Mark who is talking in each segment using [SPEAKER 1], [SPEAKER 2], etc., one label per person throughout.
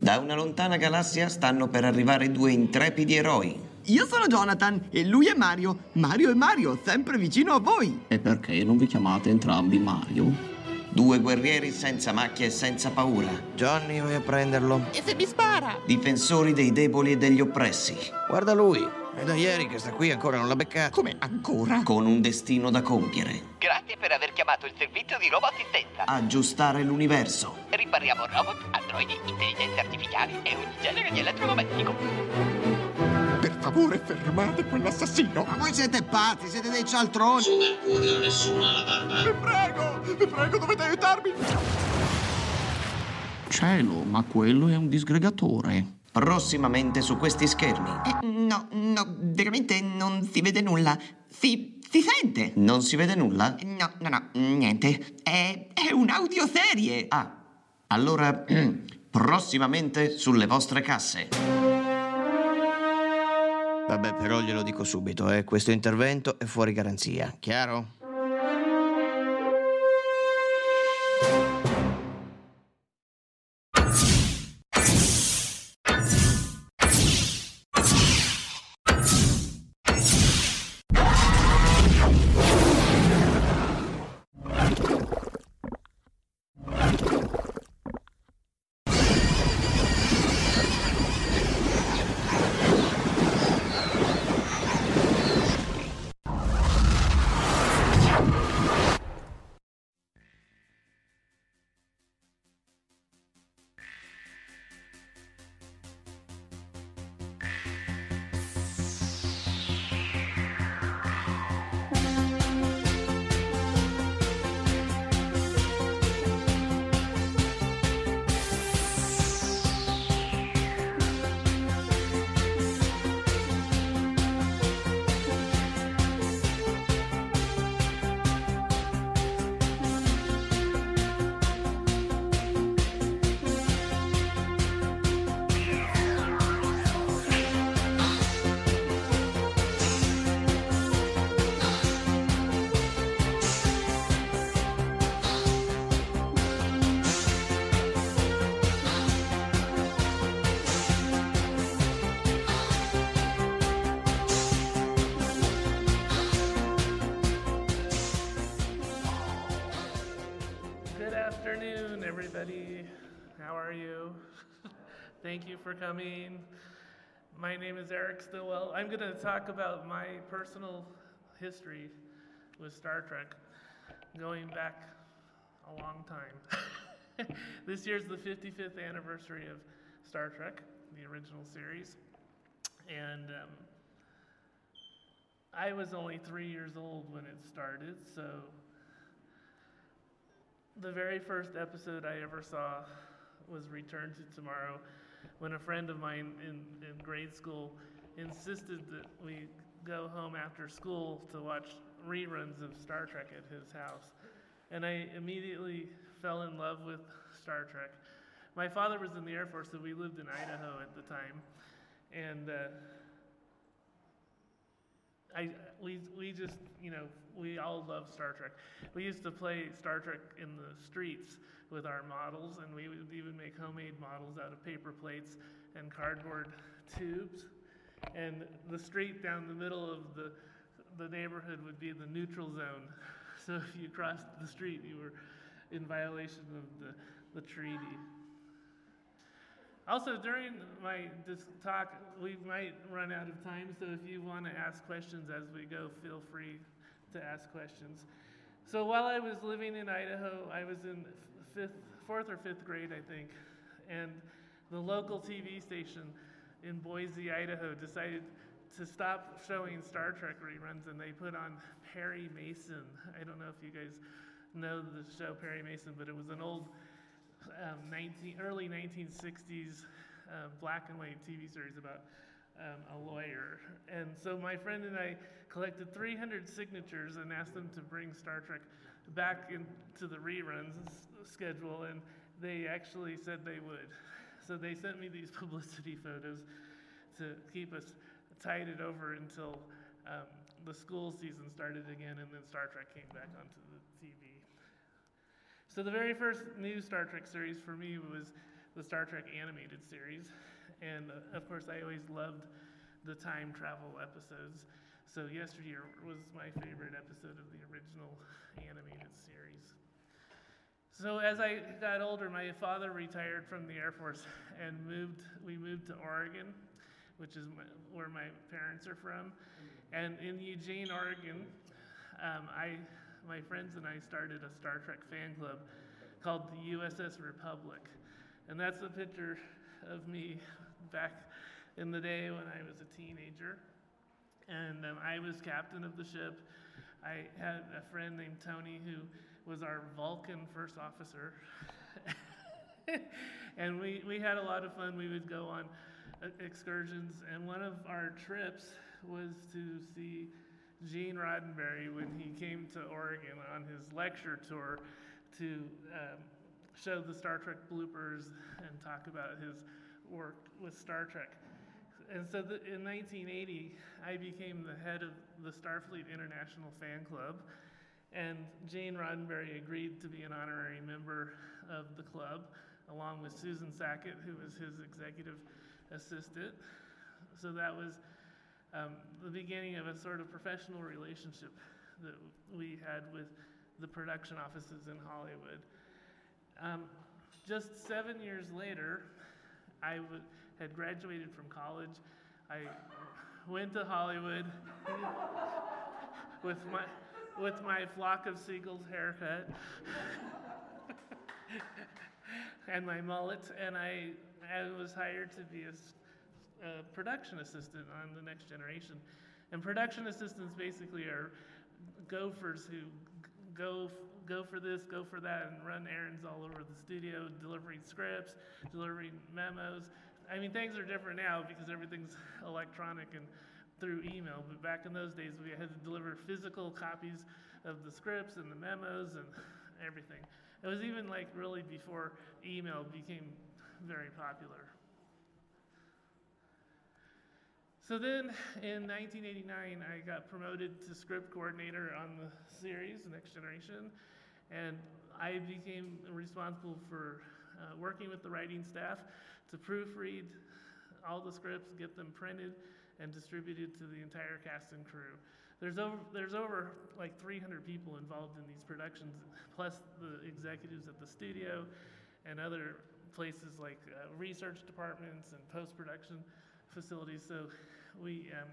[SPEAKER 1] Da una lontana galassia stanno per arrivare due intrepidi eroi.
[SPEAKER 2] Io sono Jonathan e lui è Mario. Mario è Mario, sempre vicino a voi.
[SPEAKER 3] E perché non vi chiamate entrambi Mario?
[SPEAKER 1] Due guerrieri senza macchie e senza paura.
[SPEAKER 4] Johnny, vai a prenderlo.
[SPEAKER 2] E se mi spara?
[SPEAKER 1] Difensori dei deboli e degli oppressi.
[SPEAKER 4] Guarda lui. È da ieri che sta qui ancora non l'ha beccato.
[SPEAKER 2] Come ancora?
[SPEAKER 1] Con un destino da compiere.
[SPEAKER 5] Grazie per aver chiamato il servizio di roboassistenza.
[SPEAKER 1] Aggiustare l'universo.
[SPEAKER 5] Ripariamo robot, androidi, intelligenze artificiali e ogni genere di elettrodomestico.
[SPEAKER 2] Per favore, fermate quell'assassino.
[SPEAKER 4] Ma voi siete pazzi, siete dei cialtroni.
[SPEAKER 6] Su Mercurio nessuno ha la barba.
[SPEAKER 2] Vi prego, vi prego, dovete aiutarmi.
[SPEAKER 3] Cielo, ma quello è un disgregatore.
[SPEAKER 1] Prossimamente su questi schermi.
[SPEAKER 2] Eh, no, no, veramente non si vede nulla. Si, si sente.
[SPEAKER 1] Non si vede nulla?
[SPEAKER 2] No, no, no, niente. È, è un'audioserie.
[SPEAKER 1] Ah, allora prossimamente sulle vostre casse.
[SPEAKER 4] Vabbè, però glielo dico subito, eh. Questo intervento è fuori garanzia, chiaro?
[SPEAKER 7] Everybody. How are you? Thank you for coming. My name is Eric Stillwell. I'm going to talk about my personal history with Star Trek, going back a long time. this year's the 55th anniversary of Star Trek, the original series. And um, I was only three years old when it started, so the very first episode I ever saw was Return to Tomorrow when a friend of mine in, in grade school insisted that we go home after school to watch reruns of Star Trek at his house. And I immediately fell in love with Star Trek. My father was in the Air Force, so we lived in Idaho at the time. And uh, I, we, we just, you know, we all love Star Trek. We used to play Star Trek in the streets with our models, and we would even make homemade models out of paper plates and cardboard tubes. And the street down the middle of the, the neighborhood would be the neutral zone. So if you crossed the street, you were in violation of the, the treaty. Also, during my this talk, we might run out of time, so if you want to ask questions as we go, feel free to ask questions. So while I was living in Idaho, I was in fifth, fourth or fifth grade, I think, and the local TV station in Boise, Idaho, decided to stop showing Star Trek reruns, and they put on Perry Mason. I don't know if you guys know the show Perry Mason, but it was an old um, 19, early 1960s uh, black and white TV series about um, a lawyer. And so my friend and I collected 300 signatures and asked them to bring Star Trek back into the reruns schedule, and they actually said they would. So they sent me these publicity photos to keep us tided over until um, the school season started again, and then Star Trek came back onto the TV. So the very first new Star Trek series for me was the Star Trek animated series, and uh, of course I always loved the time travel episodes. So Yesteryear was my favorite episode of the original animated series. So as I got older, my father retired from the Air Force and moved. We moved to Oregon, which is my, where my parents are from. And in Eugene, Oregon, um, I, my friends and I started a Star Trek fan club called the USS Republic. And that's a picture of me back in the day when I was a teenager. And um, I was captain of the ship. I had a friend named Tony who was our Vulcan first officer. and we, we had a lot of fun. We would go on uh, excursions, and one of our trips was to see Gene Roddenberry when he came to Oregon on his lecture tour to um, show the Star Trek bloopers and talk about his work with Star Trek. And so the, in 1980, I became the head of the Starfleet International Fan Club, and Gene Roddenberry agreed to be an honorary member of the club, along with Susan Sackett, who was his executive assistant. So that was um, the beginning of a sort of professional relationship that we had with the production offices in Hollywood. Um, just seven years later, I had graduated from college. I went to Hollywood with my with my flock of seagulls haircut and my mullet, and I, I was hired to be a, a production assistant on the next generation. And production assistants basically are gophers who go go for this, go for that, and run errands all over the studio, delivering scripts, delivering memos. I mean, things are different now because everything's electronic and through email. But back in those days, we had to deliver physical copies of the scripts and the memos and everything. It was even like really before email became very popular. So then in 1989, I got promoted to script coordinator on the series, Next Generation, and I became responsible for uh, working with the writing staff to proofread all the scripts, get them printed, and distributed to the entire cast and crew. There's over, there's over like 300 people involved in these productions, plus the executives at the studio and other places like uh, research departments and post-production facilities. So we um,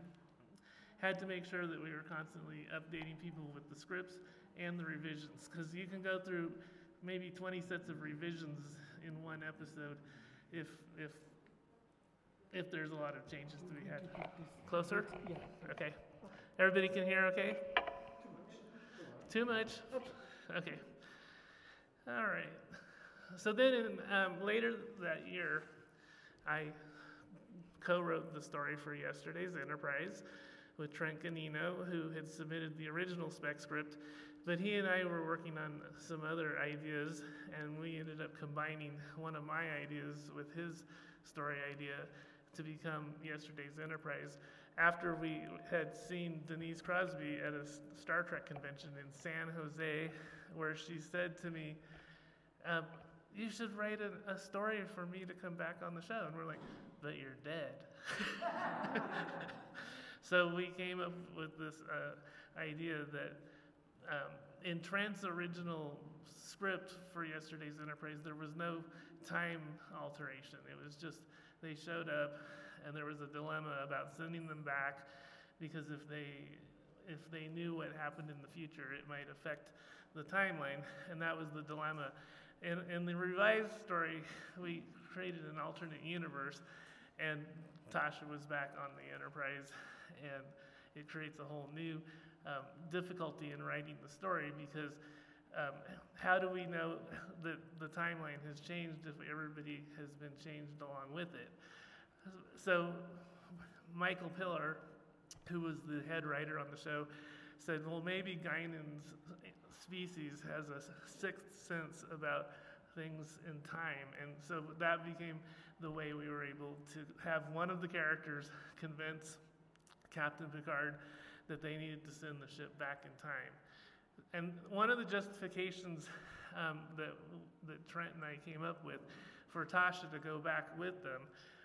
[SPEAKER 7] had to make sure that we were constantly updating people with the scripts and the revisions because you can go through maybe 20 sets of revisions in one episode if if if there's a lot of changes to be had. Closer? Yeah. Okay. Everybody can hear okay? Too much. Too much? Okay. All right. So then in, um, later that year, I co wrote the story for yesterday's Enterprise with Trent Ganino, who had submitted the original spec script. But he and I were working on some other ideas, and we ended up combining one of my ideas with his story idea to become yesterday's Enterprise. After we had seen Denise Crosby at a Star Trek convention in San Jose, where she said to me, um, you should write a, a, story for me to come back on the show. And we're like, but you're dead. so we came up with this uh, idea that um, in Trent's original script for yesterday's Enterprise, there was no time alteration. It was just they showed up, and there was a dilemma about sending them back because if they if they knew what happened in the future, it might affect the timeline, and that was the dilemma. In, in the revised story, we created an alternate universe, and Tasha was back on the Enterprise, and it creates a whole new um, difficulty in writing the story because um, how do we know that the timeline has changed if everybody has been changed along with it? So, Michael Piller, who was the head writer on the show, said, well, maybe Guinan's species has a sixth sense about things in time. And so that became the way we were able to have one of the characters convince Captain Picard that they needed to send the ship back in time. And one of the justifications um, that, that Trent and I came up with for Tasha to go back with them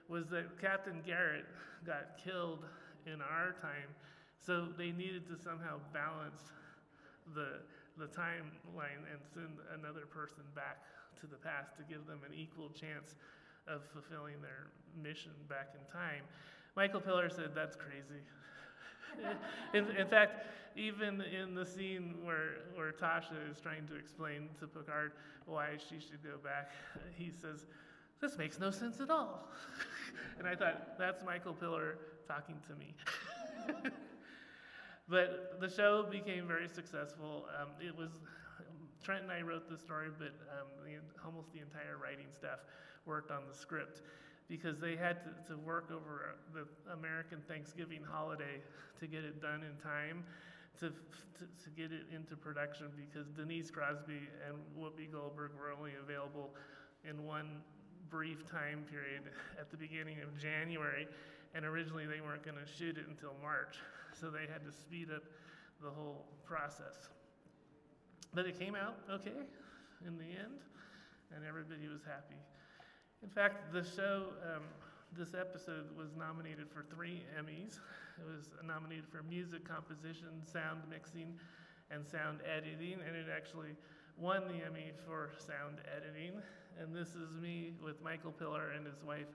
[SPEAKER 7] was that Captain Garrett got killed in our time, so they needed to somehow balance the, the timeline and send another person back to the past to give them an equal chance of fulfilling their mission back in time. Michael Piller said, That's crazy. in, in, fact, even in the scene where, where Tasha is trying to explain to Picard why she should go back, he says, This makes no sense at all. and I thought, That's Michael Piller talking to me. but the show became very successful. Um, it was Trent and I wrote the story, but um, the, almost the entire writing staff worked on the script because they had to, to work over the American Thanksgiving holiday to get it done in time. To, to, to, get it into production because Denise Crosby and Whoopi Goldberg were only available in one brief time period at the beginning of January, and originally they weren't going to shoot it until March, so they had to speed up the whole process. But it came out okay in the end, and everybody was happy. In fact, the show, um, this episode was nominated for three Emmys. It was nominated for music composition, sound mixing, and sound editing, and it actually won the Emmy for sound editing. And this is me with Michael Piller and his wife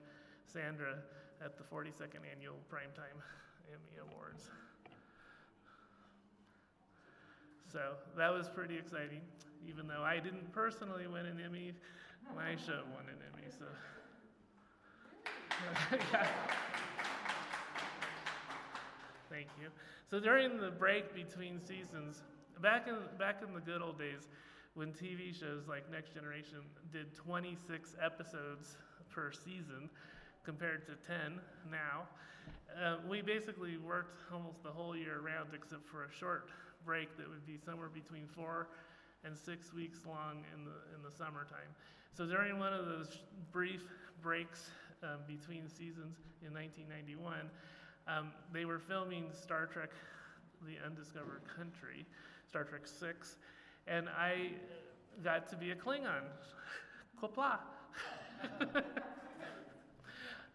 [SPEAKER 7] Sandra at the 42nd Annual Primetime Emmy Awards. So that was pretty exciting, even though I didn't personally win an Emmy show won an Emmy, so. Thank you. So during the break between seasons, back in back in the good old days, when TV shows like Next Generation did 26 episodes per season, compared to 10 now, uh, we basically worked almost the whole year around, except for a short break that would be somewhere between four and six weeks long in the, in the summertime. So during one of those brief breaks um, between seasons in 1991, um, they were filming Star Trek The Undiscovered Country, Star Trek 6, and I got to be a Klingon. Qapla'.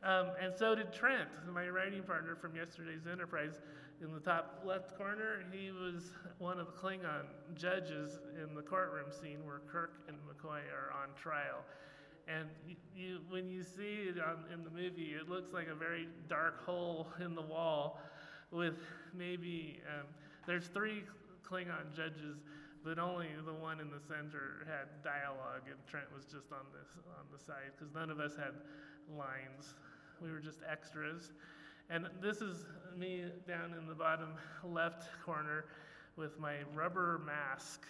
[SPEAKER 7] Um, and so did Trent, my writing partner from yesterday's Enterprise. In the top left corner, he was one of the Klingon judges in the courtroom scene where Kirk and McCoy are on trial. And you, you, when you see it on, in the movie, it looks like a very dark hole in the wall with maybe, um, there's three Klingon judges, but only the one in the center had dialogue, and Trent was just on this on the side because none of us had lines we were just extras. And this is me down in the bottom left corner with my rubber mask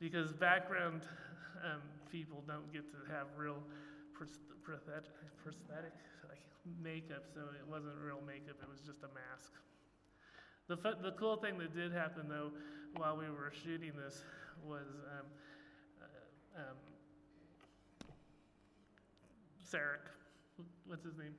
[SPEAKER 7] because background um, people don't get to have real prosthetic, like makeup, so it wasn't real makeup, it was just a mask. The, the cool thing that did happen though while we were shooting this was um, uh, um, Sarek, what's his name?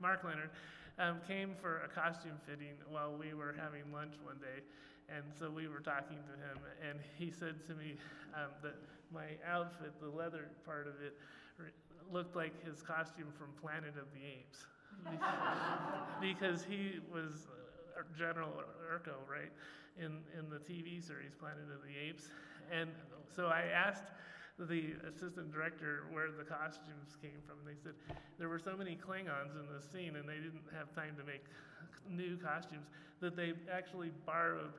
[SPEAKER 7] Mark Lenard. Um, came for a costume fitting while we were having lunch one day. And so we were talking to him, and he said to me um, that my outfit, the leather part of it, re- looked like his costume from Planet of the Apes. because he was uh, General Urko, right, in, in the TV series Planet of the Apes. And so I asked the assistant director where the costumes came from. They said there were so many Klingons in the scene and they didn't have time to make new costumes that they actually borrowed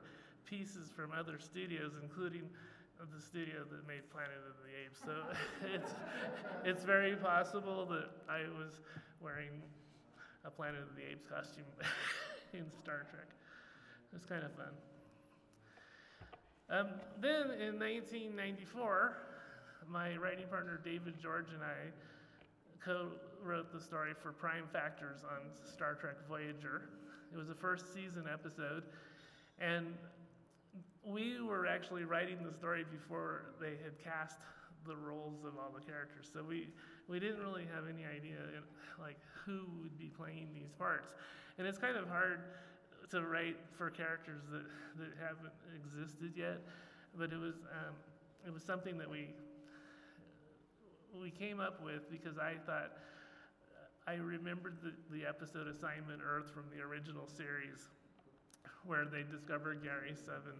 [SPEAKER 7] pieces from other studios, including the studio that made Planet of the Apes. So it's, it's very possible that I was wearing a Planet of the Apes costume in Star Trek. It was kind of fun. Um, then in 1994, my writing partner David George and I co-wrote the story for Prime Factors on Star Trek Voyager. It was a first season episode, and we were actually writing the story before they had cast the roles of all the characters. So we we didn't really have any idea like who would be playing these parts, and it's kind of hard to write for characters that that haven't existed yet. But it was um, it was something that we we came up with because I thought I remembered the, the episode Assignment Earth from the original series where they discovered Gary Seven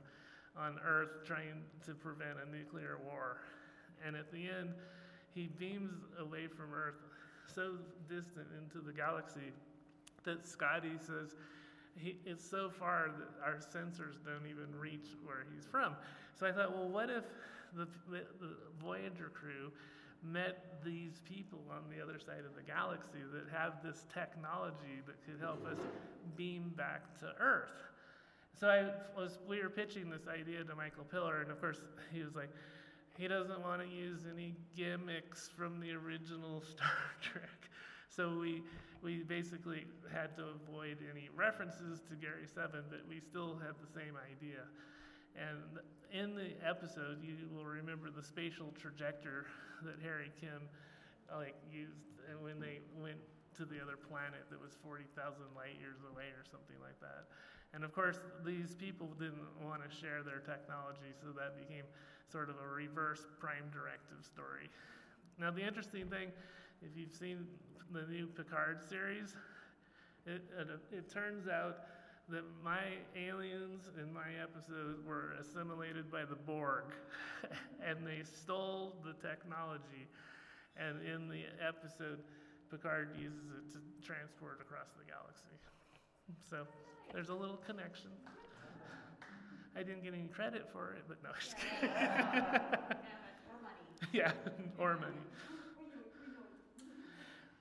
[SPEAKER 7] on Earth trying to prevent a nuclear war. And at the end, he beams away from Earth so distant into the galaxy that Scotty says, he, it's so far that our sensors don't even reach where he's from. So I thought, well, what if the, the, the Voyager crew met these people on the other side of the galaxy that have this technology that could help us beam back to Earth? So I was, we were pitching this idea to Michael Piller, and of course he was like, he doesn't want to use any gimmicks from the original Star Trek. So we we basically had to avoid any references to Gary Seven, but we still had the same idea. And in the episode, you will remember the spatial trajectory that Harry Kim like used, when they went to the other planet that was 40,000 light years away or something like that. And of course, these people didn't want to share their technology, so that became sort of a reverse prime directive story. Now, the interesting thing, if you've seen the new Picard series, it, it, it turns out that my aliens in my episode were assimilated by the Borg, and they stole the technology. And in the episode, Picard uses it to transport across the galaxy. So there's a little connection. I didn't get any credit for it, but no, just kidding. yeah, or money.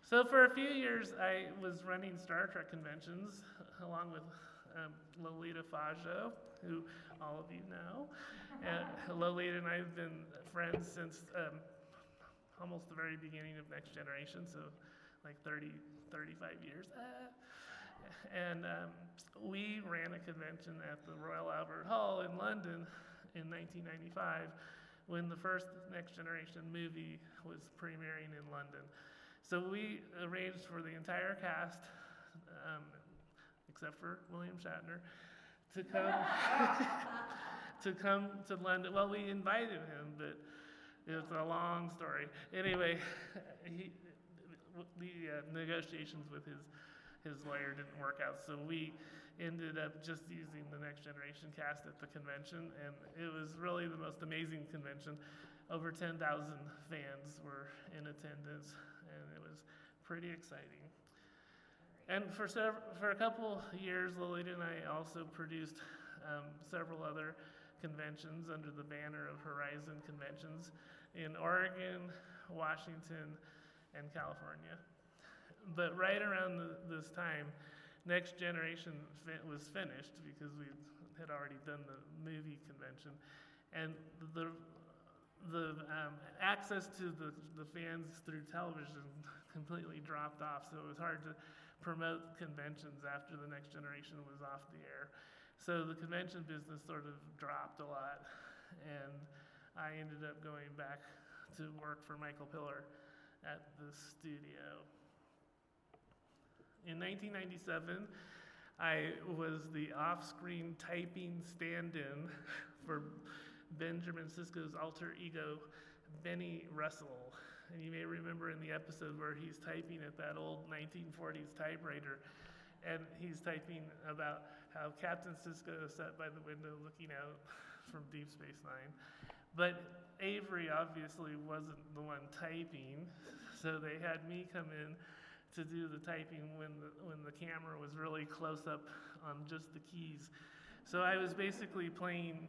[SPEAKER 7] So for a few years, I was running Star Trek conventions along with um, Lolita Fatjo, who all of you know. And Lolita and I have been friends since um, almost the very beginning of Next Generation, so like 30, 35 years. Uh, and um, we ran a convention at the Royal Albert Hall in London in 1995 when the first Next Generation movie was premiering in London. So we arranged for the entire cast, um, except for William Shatner, to come to come to London. Well, we invited him, but it's a long story. Anyway, he, the uh, negotiations with his his lawyer didn't work out, so we ended up just using the Next Generation cast at the convention, and it was really the most amazing convention. Over 10,000 fans were in attendance, and it was pretty exciting. And for, several, for a couple years, Lolita and I also produced um, several other conventions under the banner of Horizon Conventions in Oregon, Washington, and California. but right around the, this time, Next Generation was finished because we had already done the movie convention, and the the um, access to the, the fans through television completely dropped off. So it was hard to promote conventions after the next generation was off the air. So the convention business sort of dropped a lot, and I ended up going back to work for Michael Piller at the studio. In 1997, I was the off screen typing stand in for Benjamin Sisko's alter ego, Benny Russell. And you may remember in the episode where he's typing at that old 1940s typewriter, and he's typing about how Captain Sisko sat by the window looking out from Deep Space Nine. But Avery obviously wasn't the one typing, so they had me come in to do the typing when the, when the camera was really close up on just the keys. So I was basically playing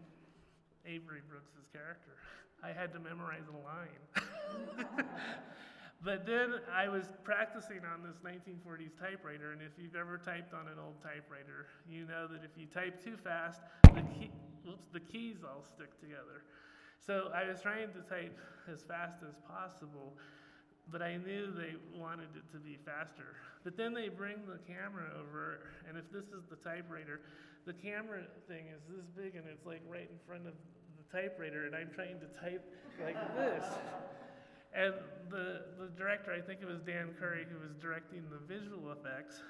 [SPEAKER 7] Avery Brooks's character. I had to memorize a line. but then I was practicing on this 1940s typewriter, and if you've ever typed on an old typewriter, you know that if you type too fast, the, key, the keys all stick together. So I was trying to type as fast as possible, but I knew they wanted it to be faster. But then they bring the camera over, and if this is the typewriter, the camera thing is this big and it's like right in front of typewriter, and I'm trying to type like this. And the, the director, I think it was Dan Curry, who was directing the visual effects,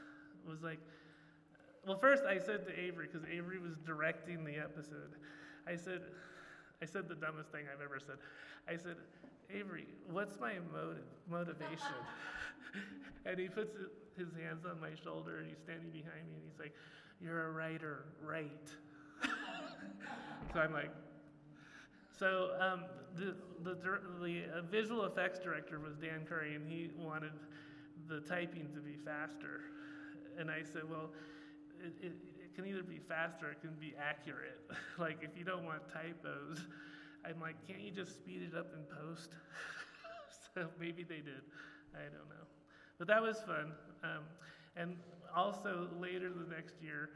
[SPEAKER 7] was like, well, first I said to Avery, because Avery was directing the episode, I said, I said the dumbest thing I've ever said. I said, Avery, what's my motive, motivation? and he puts his hands on my shoulder and he's standing behind me and he's like, You're a writer, right? so I'm like, so um, the, the, the uh, visual effects director was Dan Curry and he wanted the typing to be faster. And I said, Well, it, it, it can either be faster it can be accurate. like, if you don't want typos, I'm like, can't you just speed it up in post? so maybe they did. I don't know. But that was fun. Um, and also later the next year,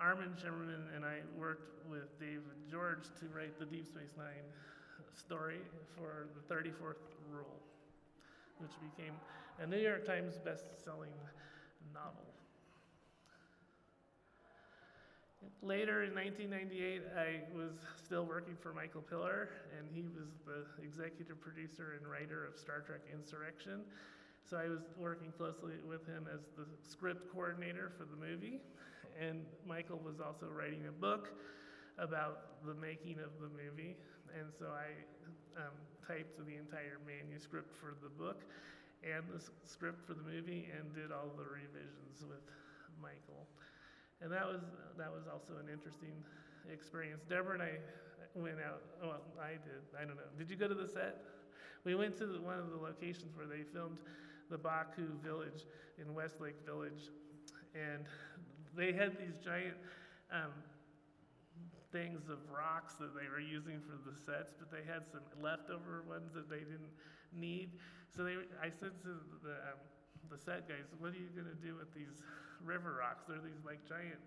[SPEAKER 7] Armin Shimerman and I worked with David George to write the Deep Space Nine story for the 34th Rule, which became a New York Times best-selling novel. Later in 1998, I was still working for Michael Piller, and he was the executive producer and writer of Star Trek Insurrection. So I was working closely with him as the script coordinator for the movie. And Michael was also writing a book about the making of the movie. And so I um, typed the entire manuscript for the book and the script for the movie and did all the revisions with Michael and that was that was also an interesting experience. Deborah and I went out. Well, I did. I don't know. Did you go to the set? We went to the, one of the locations where they filmed the Ba'ku village in Westlake Village, and they had these giant um, things of rocks that they were using for the sets, but they had some leftover ones that they didn't need. So they, I said to the um, the set guys, "What are you gonna do with these river rocks. They're these like giant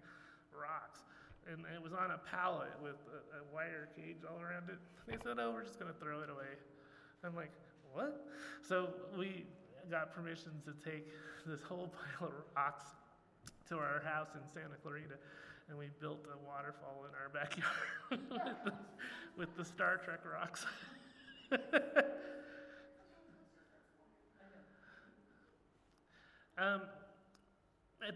[SPEAKER 7] rocks. And it was on a pallet with a, a wire cage all around it. They said, oh, we're just going to throw it away. I'm like, what? So we got permission to take this whole pile of rocks to our house in Santa Clarita, and we built a waterfall in our backyard with, the, with the Star Trek rocks. um, at,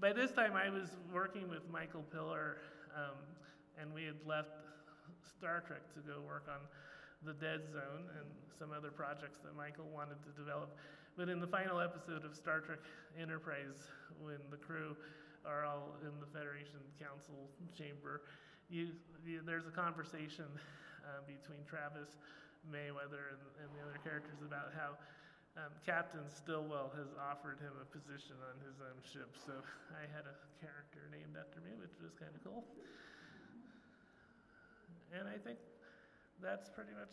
[SPEAKER 7] by this time, I was working with Michael Piller, um, and we had left Star Trek to go work on the Dead Zone and some other projects that Michael wanted to develop. But in the final episode of Star Trek Enterprise, when the crew are all in the Federation Council chamber, you, you, there's a conversation uh, between Travis Mayweather and, and the other characters about how um, Captain Stillwell has offered him a position on his own ship, so I had a character named after me, which was kind of cool. And I think that's pretty much.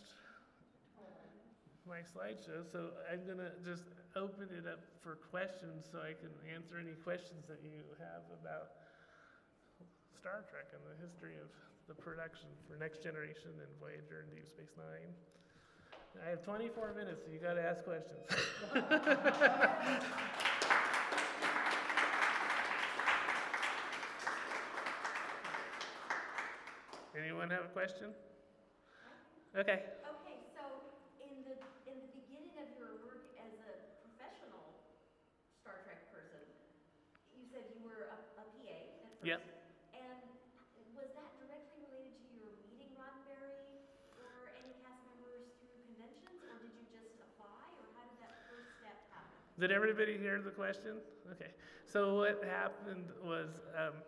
[SPEAKER 7] My slideshow, so I'm gonna just open it up for questions so I can answer any questions that you have about Star Trek and the history of the production for Next Generation and Voyager and Deep Space Nine. I have 24 minutes, so you gotta ask questions. Anyone have a question? Okay.
[SPEAKER 8] Okay, so in the in the beginning of your work as a professional Star Trek person, you said you were a, a PA at first.
[SPEAKER 7] Yep.
[SPEAKER 8] And was that directly related to your meeting Roddenberry or any cast members through conventions, or did you just apply, or how did that first step happen?
[SPEAKER 7] Did everybody hear the question? Okay. So what happened was um,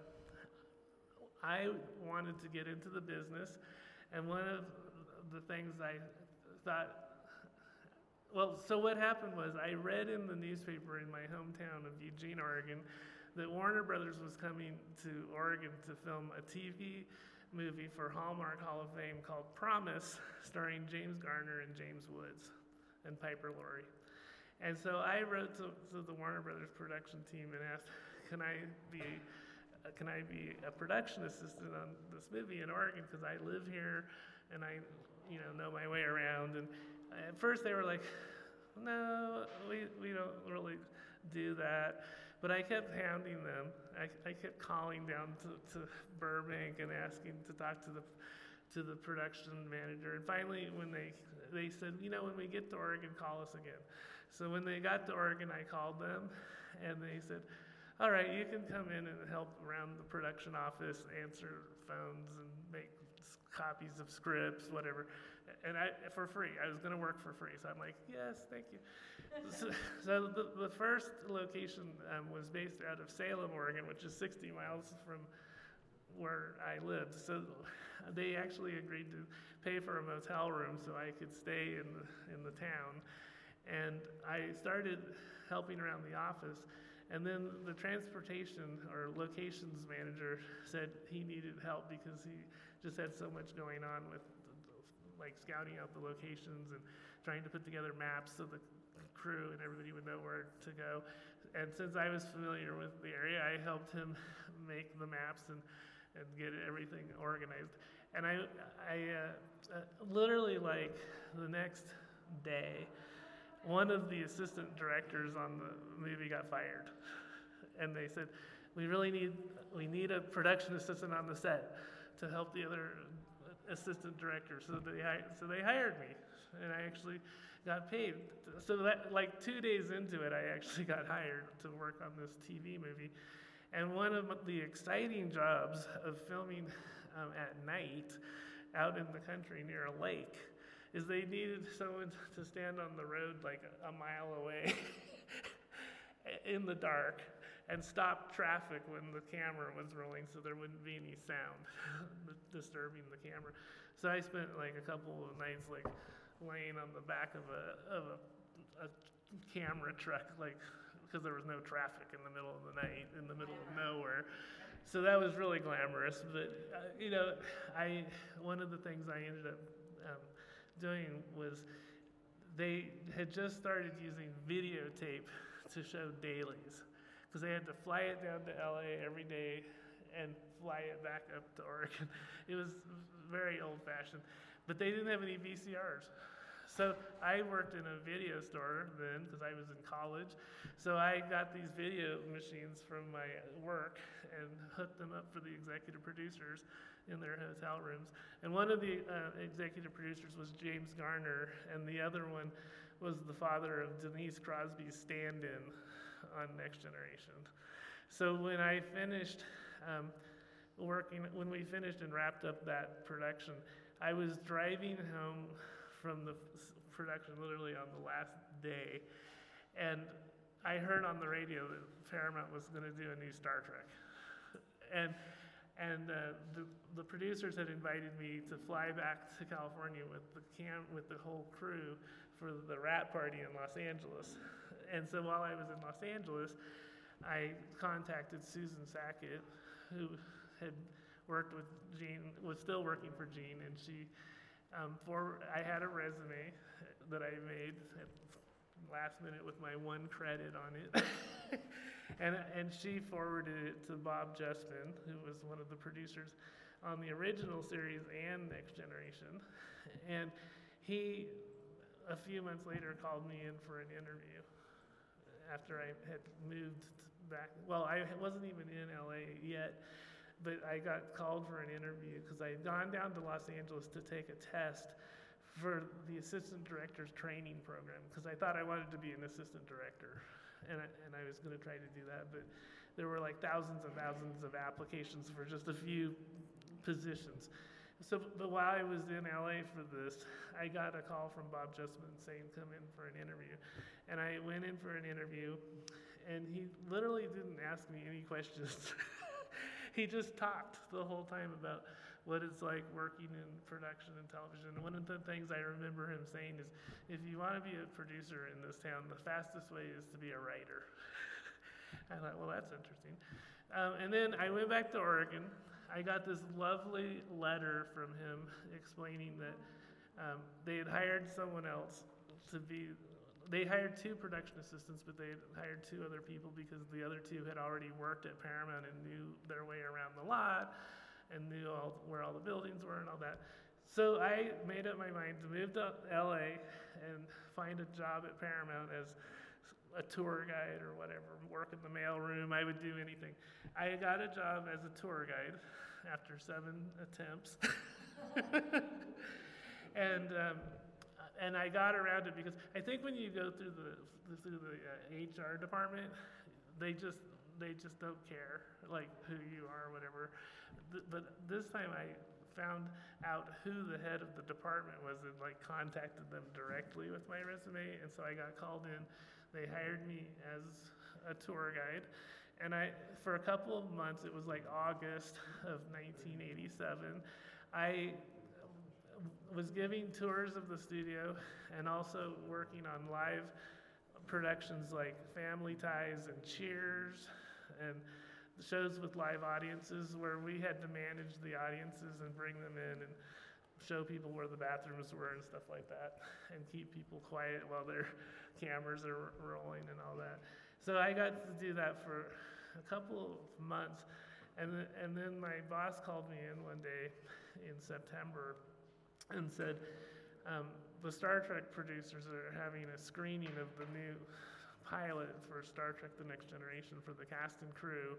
[SPEAKER 7] I wanted to get into the business, and one of the things I thought, well, so what happened was I read in the newspaper in my hometown of Eugene, Oregon, that Warner Brothers was coming to Oregon to film a TV movie for Hallmark Hall of Fame called Promise, starring James Garner and James Woods and Piper Laurie. And so I wrote to, to the Warner Brothers production team and asked, can I be can I be a production assistant on this movie in Oregon because I live here and I, you know, know my way around. And at first they were like, no, we, we don't really do that. But I kept hounding them. I, I kept calling down to, to Burbank and asking to talk to the to the production manager. And finally, when they they said, you know, when we get to Oregon, call us again. So when they got to Oregon, I called them, and they said, all right, you can come in and help around the production office, answer phones, and make copies of scripts, whatever. And I, for free, I was going to work for free. So I'm like, yes, thank you. So, so the, the first location um, was based out of Salem, Oregon, which is 60 miles from where I lived. So they actually agreed to pay for a motel room so I could stay in the, in the town. And I started helping around the office. And then the transportation or locations manager said he needed help because he just had so much going on with like scouting out the locations and trying to put together maps so the crew and everybody would know where to go. And since I was familiar with the area, I helped him make the maps and, and get everything organized. And I, I uh, uh, literally like the next day, one of the assistant directors on the movie got fired. And they said, we really need, we need a production assistant on the set to help the other assistant director. So they, so they hired me, and I actually got paid. So that, like two days into it, I actually got hired to work on this TV movie. And one of the exciting jobs of filming um, at night out in the country near a lake is they needed someone to stand on the road like a mile away in the dark and stop traffic when the camera was rolling so there wouldn't be any sound disturbing the camera. So I spent like a couple of nights like laying on the back of a of a, a camera truck like because there was no traffic in the middle of the night in the middle of nowhere. So that was really glamorous, but uh, you know, I one of the things I ended up um, doing was they had just started using videotape to show dailies because they had to fly it down to LA every day and fly it back up to Oregon. It was very old fashioned, but they didn't have any VCRs. So I worked in a video store then because I was in college. So I got these video machines from my work and hooked them up for the executive producers in their hotel rooms. And one of the uh, executive producers was James Garner, and the other one was the father of Denise Crosby's stand in on Next Generation. So when I finished um, working, when we finished and wrapped up that production, I was driving home from the production literally on the last day, and I heard on the radio that Paramount was going to do a new Star Trek. And and uh, the, the producers had invited me to fly back to California with the cam with the whole crew for the wrap party in Los Angeles. And so while I was in Los Angeles, I contacted Susan Sackett, who had worked with Gene, was still working for Gene, and she Um, for I had a resume that I made last minute with my one credit on it. and, and she forwarded it to Bob Justman, who was one of the producers on the original series and Next Generation. And he, a few months later, called me in for an interview after I had moved back. Well, I wasn't even in LA yet, but I got called for an interview because I had gone down to Los Angeles to take a test for the assistant director's training program because I thought I wanted to be an assistant director, and I, and I was going to try to do that, but there were like thousands and thousands of applications for just a few positions. So, but while I was in LA for this, I got a call from Bob Justman saying, "Come in for an interview," and I went in for an interview, and he literally didn't ask me any questions. he just talked the whole time about what it's like working in production and television. And one of the things I remember him saying is, if you want to be a producer in this town, the fastest way is to be a writer. I thought, well, that's interesting. Um, and then I went back to Oregon. I got this lovely letter from him explaining that um, they had hired someone else to be they hired two production assistants, but they hired two other people because the other two had already worked at Paramount and knew their way around the lot and knew all, where all the buildings were and all that. So I made up my mind to move to LA and find a job at Paramount as a tour guide or whatever, work in the mailroom. I would do anything. I got a job as a tour guide after seven attempts. and um, and I got around it because I think when you go through the through the uh, HR department, they just they just don't care like who you are or whatever. But this time I found out who the head of the department was and like contacted them directly with my resume, and so I got called in. They hired me as a tour guide, and I for a couple of months. It was like August of 1987. I was giving tours of the studio and also working on live productions like Family Ties and Cheers and shows with live audiences where we had to manage the audiences and bring them in and show people where the bathrooms were and stuff like that and keep people quiet while their cameras are rolling and all that. So I got to do that for a couple of months. And, and then my boss called me in one day in September and said, um, the Star Trek producers are having a screening of the new pilot for Star Trek The Next Generation for the cast and crew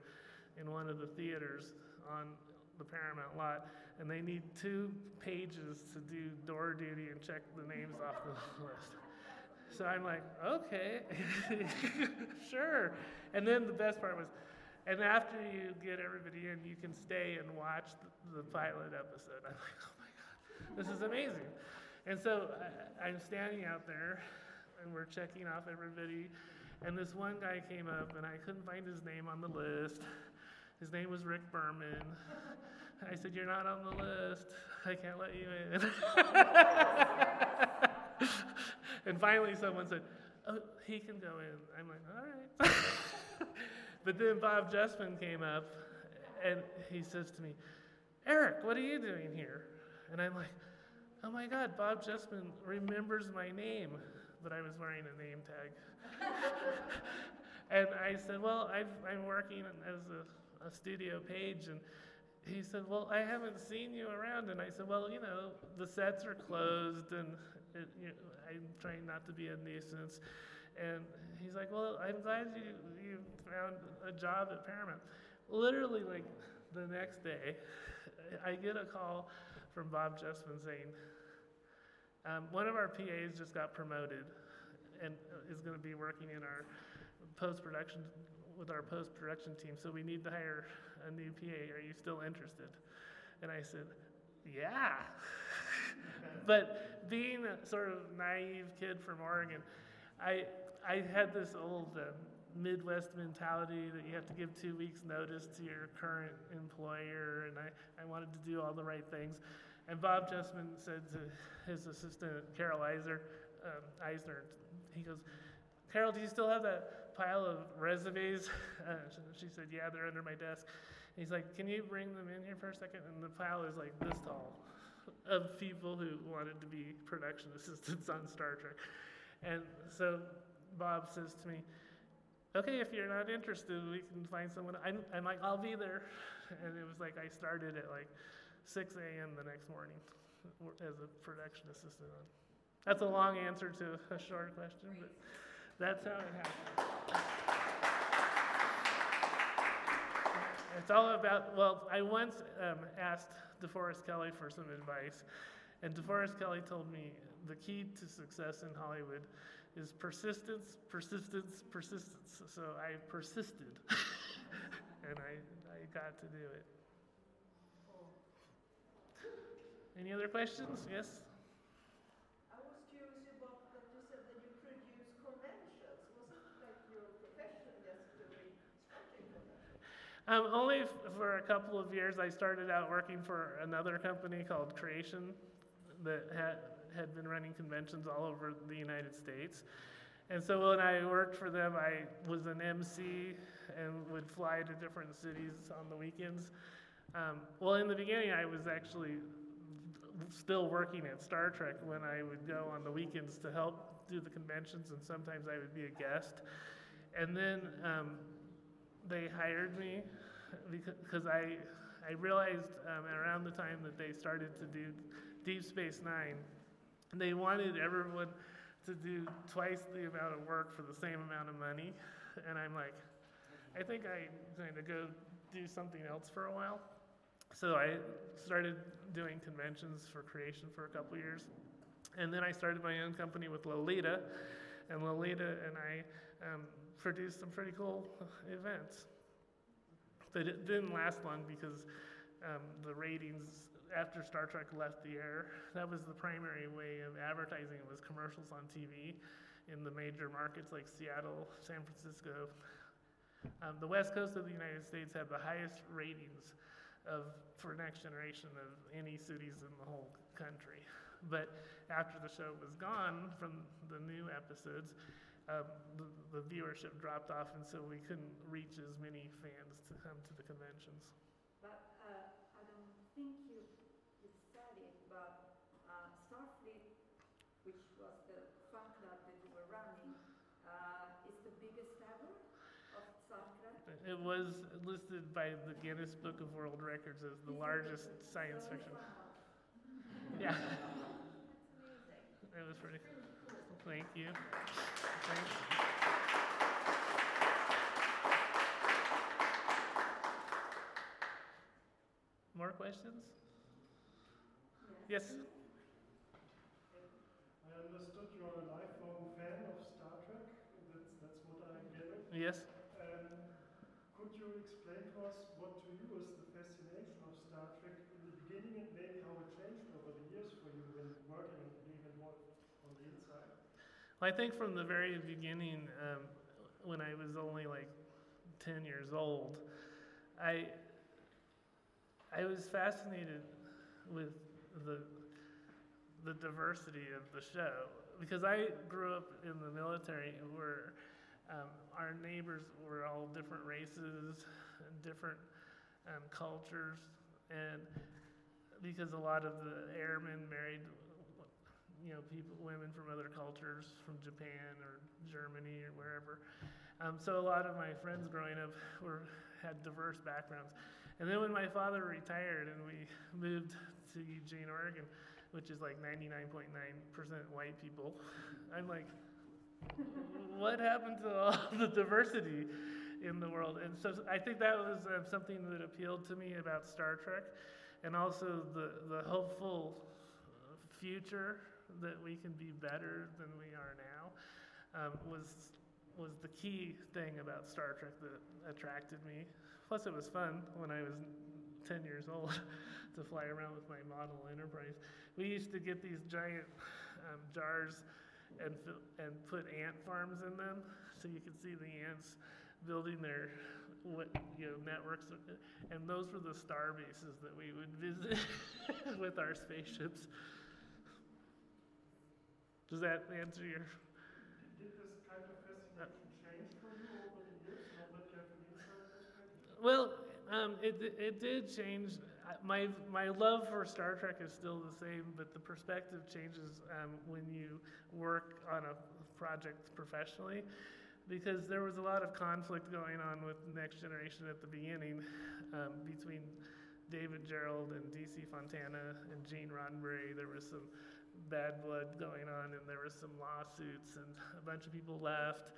[SPEAKER 7] in one of the theaters on the Paramount lot, and they need two pages to do door duty and check the names off the list. So I'm like, okay, sure. And then the best part was, and after you get everybody in, you can stay and watch the, the pilot episode. I'm like, oh this is amazing. And so I, I'm standing out there, and we're checking off everybody. And this one guy came up, and I couldn't find his name on the list. His name was Rick Berman. I said, You're not on the list. I can't let you in. and finally, someone said, Oh, he can go in. I'm like, All right. but then Bob Justman came up, and he says to me, Eric, what are you doing here? And I'm like, Oh my God, Bob Justman remembers my name, but I was wearing a name tag. and I said, Well, i am working as a, a, studio page. And he said, Well, I haven't seen you around. And I said, Well, you know, the sets are closed, and it, you know, I'm trying not to be a nuisance. And he's like, Well, I'm glad you, you found a job at Paramount. Literally, like the next day, I get a call from Bob Justman saying, um, one of our PAs just got promoted and is going to be working in our post production with our post production team. So we need to hire a new PA. Are you still interested? And I said, Yeah. but being a sort of naive kid from Oregon, I I had this old uh, Midwest mentality that you have to give two weeks notice to your current employer, and I, I wanted to do all the right things. And Bob Justman said to his assistant, Carol Eisner, um, Eisner, he goes, Carol, do you still have that pile of resumes? Uh, she said, Yeah, they're under my desk. And he's like, Can you bring them in here for a second? And the pile is like this tall. of people who wanted to be production assistants on Star Trek. And so Bob says to me, okay, if you're not interested, we can find someone. I'm, I'm like, I'll be there. And it was like I started at like 6 a.m. the next morning as a production assistant. That's a long answer to a short question, but that's how it happened. It's all about, well, I once um, asked DeForest Kelley for some advice, and DeForest Kelley told me the key to success in Hollywood is persistence, persistence, persistence. So I persisted, and I, I got to do it. Any other questions? Yes?
[SPEAKER 9] I was curious about that you said that you produce conventions. Was it like your profession just doing stretching conventions?
[SPEAKER 7] Um, only f- for a couple of years. I started out working for another company called Creation that had, had been running conventions all over the United States. And so when I worked for them, I was an MC and would fly to different cities on the weekends. Um, well, in the beginning, I was actually still working at Star Trek when I would go on the weekends to help do the conventions, and sometimes I would be a guest. And then um, they hired me because I, I realized um, around the time that they started to do Deep Space Nine, they wanted everyone to do twice the amount of work for the same amount of money. And I'm like, I think I'm going to go do something else for a while. So I started doing conventions for creation for a couple years. And then I started my own company with Lolita. And Lolita and I um, produced some pretty cool events. But it didn't last long because um, the ratings after Star Trek left the air, that was the primary way of advertising It was commercials on TV in the major markets like Seattle, San Francisco. Um, the west coast of the United States had the highest ratings of for next generation of any cities in the whole country. But after the show was gone from the new episodes, um, the, the viewership dropped off, and so we couldn't reach as many fans to come to the conventions.
[SPEAKER 9] But uh, I don't think you, you said it, but uh, Starfleet, which was the fan club that you were running, uh, is the biggest ever of Star
[SPEAKER 7] It was listed by the Guinness Book of World Records as the largest science fiction. Yeah. It was pretty. Thank you. Thanks. More questions? Yes.
[SPEAKER 10] I understood you're a lifelong fan of Star Trek. That's, that's what I gathered.
[SPEAKER 7] Yes.
[SPEAKER 10] Explain to us what to you is the fascination of Star Trek in the beginning and maybe how it changed over the years for you when working and being involved on the inside?
[SPEAKER 7] Well, I think from the very beginning, um, when I was only like 10 years old, I, I was fascinated with the, the diversity of the show because I grew up in the military where um, our neighbors were all different races and different um, cultures, and because a lot of the airmen married you know, people, women from other cultures, from Japan or Germany or wherever. Um, so a lot of my friends growing up were had diverse backgrounds. And then when my father retired and we moved to Eugene, Oregon, which is like 99.9% white people, I'm like, what happened to all the diversity in the world? And so I think that was uh, something that appealed to me about Star Trek, and also the the hopeful future that we can be better than we are now um, was was the key thing about Star Trek that attracted me. Plus, it was fun when I was 10 years old to fly around with my model Enterprise. We used to get these giant um, jars and and put ant farms in them, so you could see the ants building their you know networks, and those were the star bases that we would visit with our spaceships. Does that answer your?
[SPEAKER 10] Did this kind of fascination change for you over the years now that you have an inside perspective?
[SPEAKER 7] Well, um, it it did change. My my love for Star Trek is still the same, but the perspective changes um, when you work on a project professionally, because there was a lot of conflict going on with Next Generation at the beginning um, between David Gerrold and DC Fontana and Gene Roddenberry. There was some bad blood going on, and there was some lawsuits, and a bunch of people left.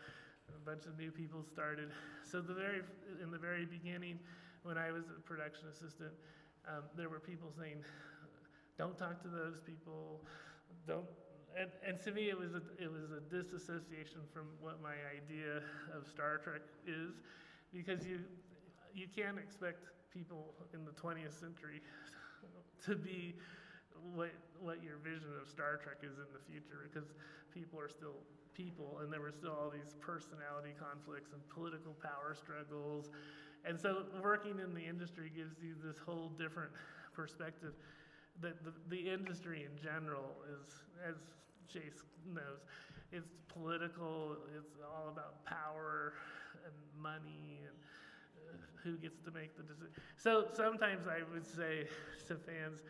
[SPEAKER 7] A bunch of new people started. So the very in the very beginning, when I was a production assistant, um, there were people saying, "Don't talk to those people. Don't." And, and to me, it was a, it was a disassociation from what my idea of Star Trek is, because you you can't expect people in the 20th century to be what what your vision of Star Trek is in the future, because people are still people, and there were still all these personality conflicts and political power struggles. And so working in the industry gives you this whole different perspective that the, the industry in general is, as Chase knows, it's political, it's all about power and money and uh, who gets to make the decision. So sometimes I would say to fans,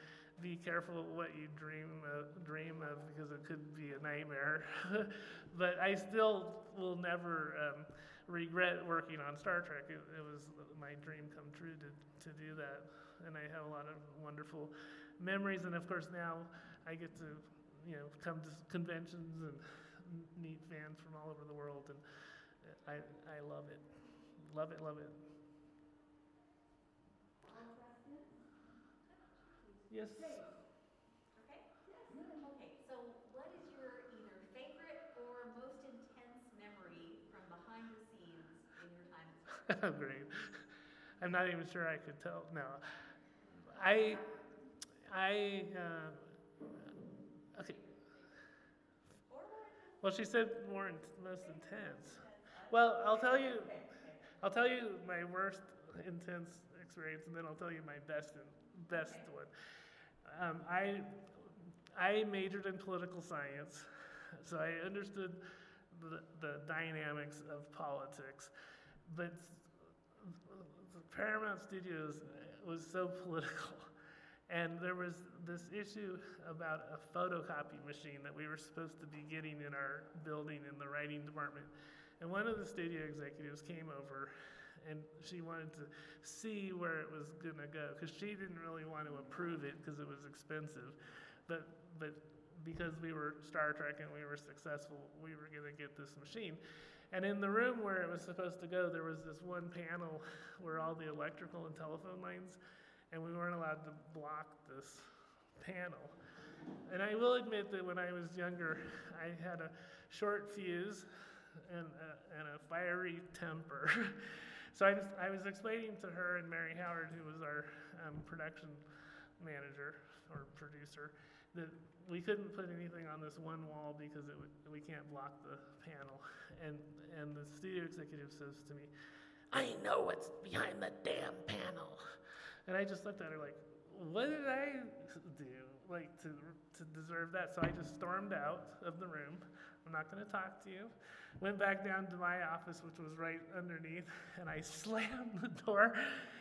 [SPEAKER 7] be careful what you dream of, dream of because it could be a nightmare. but I still will never um, regret working on Star Trek. It, it, was my dream come true to, to do that. And I have a lot of wonderful memories. And of course, now I get to you know come to conventions and meet fans from all over the world. And I, I love it. Love it, love it. Yes.
[SPEAKER 8] Okay? Okay, so what is your either favorite or most intense memory from behind the scenes in your time at Star Trek?
[SPEAKER 7] Great. I'm not even sure I could tell. No. I, I, uh, okay. Well, she said more in, most intense. Well, I'll tell you, I'll tell you my worst intense experience, and then I'll tell you my best and best one. Um, I, I majored in political science, so I understood the, the dynamics of politics, but Paramount Studios was so political. And there was this issue about a photocopy machine that we were supposed to be getting in our building in the writing department. And one of the studio executives came over and she wanted to see where it was going to go because she didn't really want to approve it because it was expensive. But, but because we were Star Trek and we were successful, we were going to get this machine. And in the room where it was supposed to go, there was this one panel where all the electrical and telephone lines, and we weren't allowed to block this panel. And I will admit that when I was younger, I had a short fuse and a, and a fiery temper. so I, I was explaining to her and Mary Howard, who was our um, production manager or producer, that we couldn't put anything on this one wall because we can't block the panel. And, and the studio executive says to me, I know what's behind the damn panel. And I just looked at her like, what did I do like to, to deserve that? So I just stormed out of the room. I'm not going to talk to you. Went back down to my office, which was right underneath, and I slammed the door.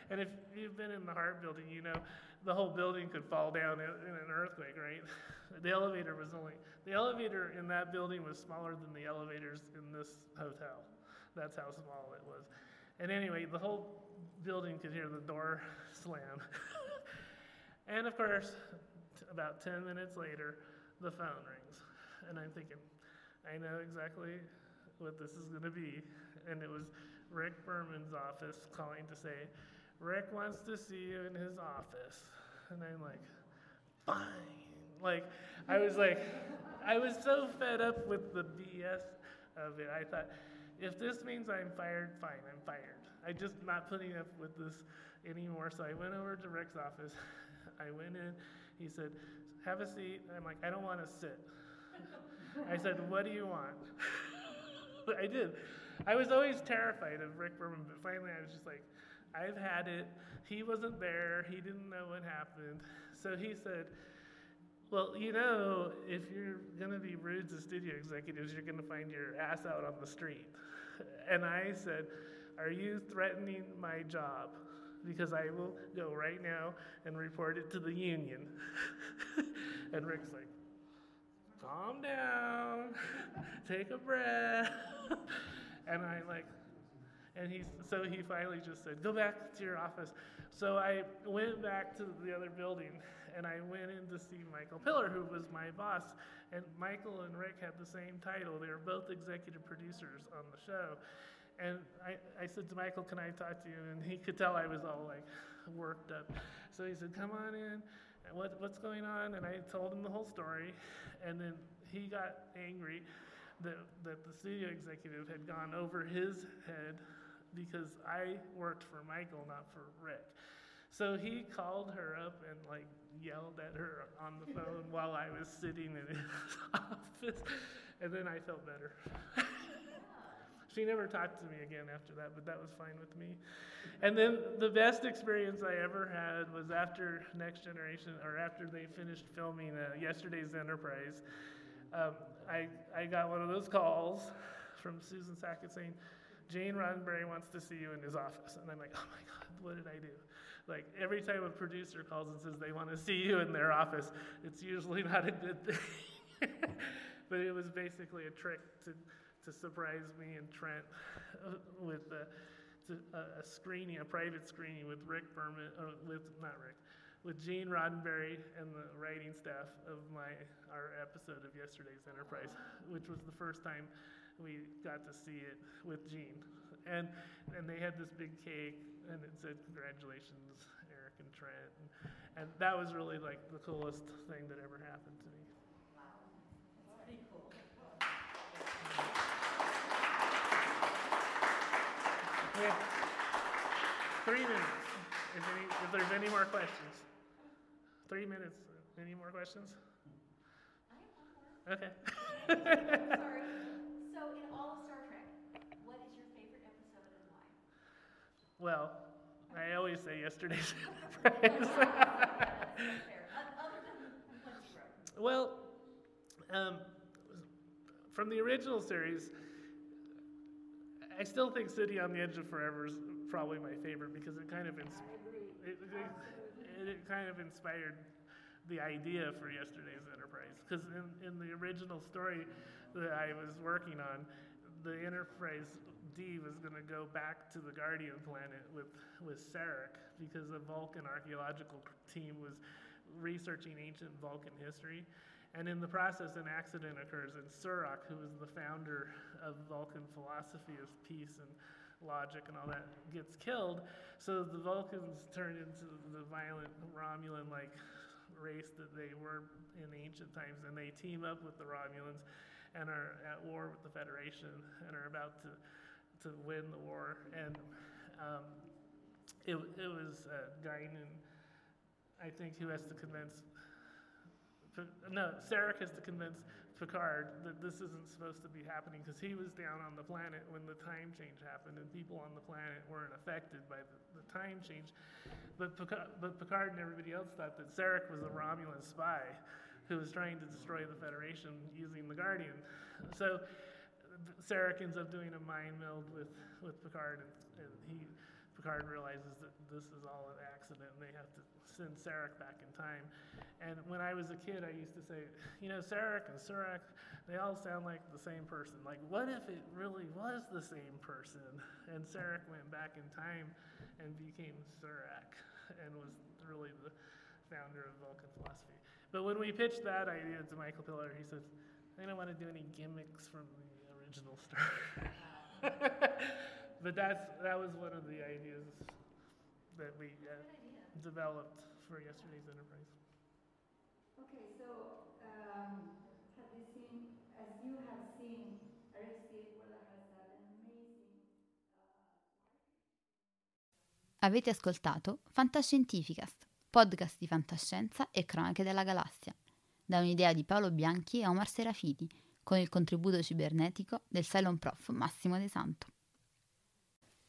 [SPEAKER 7] And if you've been in the Hart building, you know the whole building could fall down in, in an earthquake, right? The elevator was only, the elevator in that building was smaller than the elevators in this hotel. That's how small it was. And anyway, the whole building could hear the door slam. and of course, t- about 10 minutes later, the phone rings. And I'm thinking, I know exactly what this is going to be. And it was Rick Berman's office calling to say, Rick wants to see you in his office. And I'm like, fine. Like, I was like, I was so fed up with the BS of it. I thought, if this means I'm fired, fine, I'm fired. I'm just not putting up with this anymore. So I went over to Rick's office. I went in. He said, have a seat. I'm like, I don't want to sit. I said, what do you want? I did. I was always terrified of Rick Berman, but finally I was just like, I've had it. He wasn't there. He didn't know what happened. So he said, Well, you know, if you're going to be rude to studio executives, you're going to find your ass out on the street. And I said, Are you threatening my job? because I will go right now and report it to the union. and Rick's like, calm down, take a breath. and I like, and he's, so he finally just said, go back to your office. So I went back to the other building and I went in to see Michael Piller, who was my boss. And Michael and Rick had the same title. They were both executive producers on the show. And I, I said to Michael, Can I talk to you? And he could tell I was all like worked up. So he said, Come on in. What, what's going on? And I told him the whole story. And then he got angry that, that the studio executive had gone over his head because I worked for Michael, not for Rick. So he called her up and like yelled at her on the phone while I was sitting in his office, and then I felt better. she never talked to me again after that, but that was fine with me. And then the best experience I ever had was after Next Generation, or after they finished filming uh, yesterday's Enterprise. Um, I, I got one of those calls from Susan Sackett saying, Gene Roddenberry wants to see you in his office. And I'm like, oh my God, what did I do? Like every time a producer calls and says they want to see you in their office, it's usually not a good thing. but it was basically a trick to, to surprise me and Trent with a, a, screening, a private screening with Rick Berman, uh, with not Rick, with Gene Roddenberry and the writing staff of my our episode of yesterday's Enterprise, which was the first time we got to see it with Gene. And and they had this big cake and it said congratulations, Eric and Trent. And, and that was really like the coolest thing that ever happened to me.
[SPEAKER 8] Wow. That's pretty cool.
[SPEAKER 7] Yeah. Three minutes. If, any, if there's any more questions. Three minutes. Any more questions? Okay.
[SPEAKER 8] I'm sorry. So, in all of Star Trek, what is your favorite episode and why?
[SPEAKER 7] Well, I always say yesterday's Enterprise. well, um, from the original series, I still think City on the Edge of Forever is probably my favorite because it kind of ins- it, it, it, kind of inspired the idea for yesterday's Enterprise. Because in, in the original story that I was working on, the Enterprise D was going to go back to the Guardian planet with, with Sarek because the Vulcan archaeological team was researching ancient Vulcan history. And in the process, an accident occurs, and Surak, who was the founder of Vulcan philosophy of peace and logic and all that, gets killed. So the Vulcans turn into the violent Romulan like race that they were in ancient times, and they team up with the Romulans and are at war with the Federation and are about to to win the war. And um, it, it was uh, Guinan, I think, who has to convince. No, Sarek has to convince Picard that this isn't supposed to be happening because he was down on the planet when the time change happened and people on the planet weren't affected by the, the time change. But Picard, but Picard and everybody else thought that Sarek was a Romulan spy who was trying to destroy the Federation using the Guardian. So Sarek ends up doing a mind meld with, with Picard, and, and he Picard realizes that this is all an accident, and they have to send Sarek back in time. And when I was a kid, I used to say, you know, Sarek and Surak, they all sound like the same person. Like, what if it really was the same person? And Sarek went back in time and became Surak, and was really the founder of Vulcan philosophy. But when we pitched that idea to Michael Piller, he says, I don't want to do any gimmicks from the original story. but that's that was one of the ideas that we uh, developed for yesterday's enterprise.
[SPEAKER 9] Okay, so um, have you seen, as you have seen, Eric Stillwell has had an amazing.
[SPEAKER 11] Uh, Avete ascoltato Fantascientificast, podcast di fantascienza e cronache della galassia, da un'idea di Paolo Bianchi e Omar Serafiti, con il contributo cibernetico del Cylon Prof Massimo De Santo.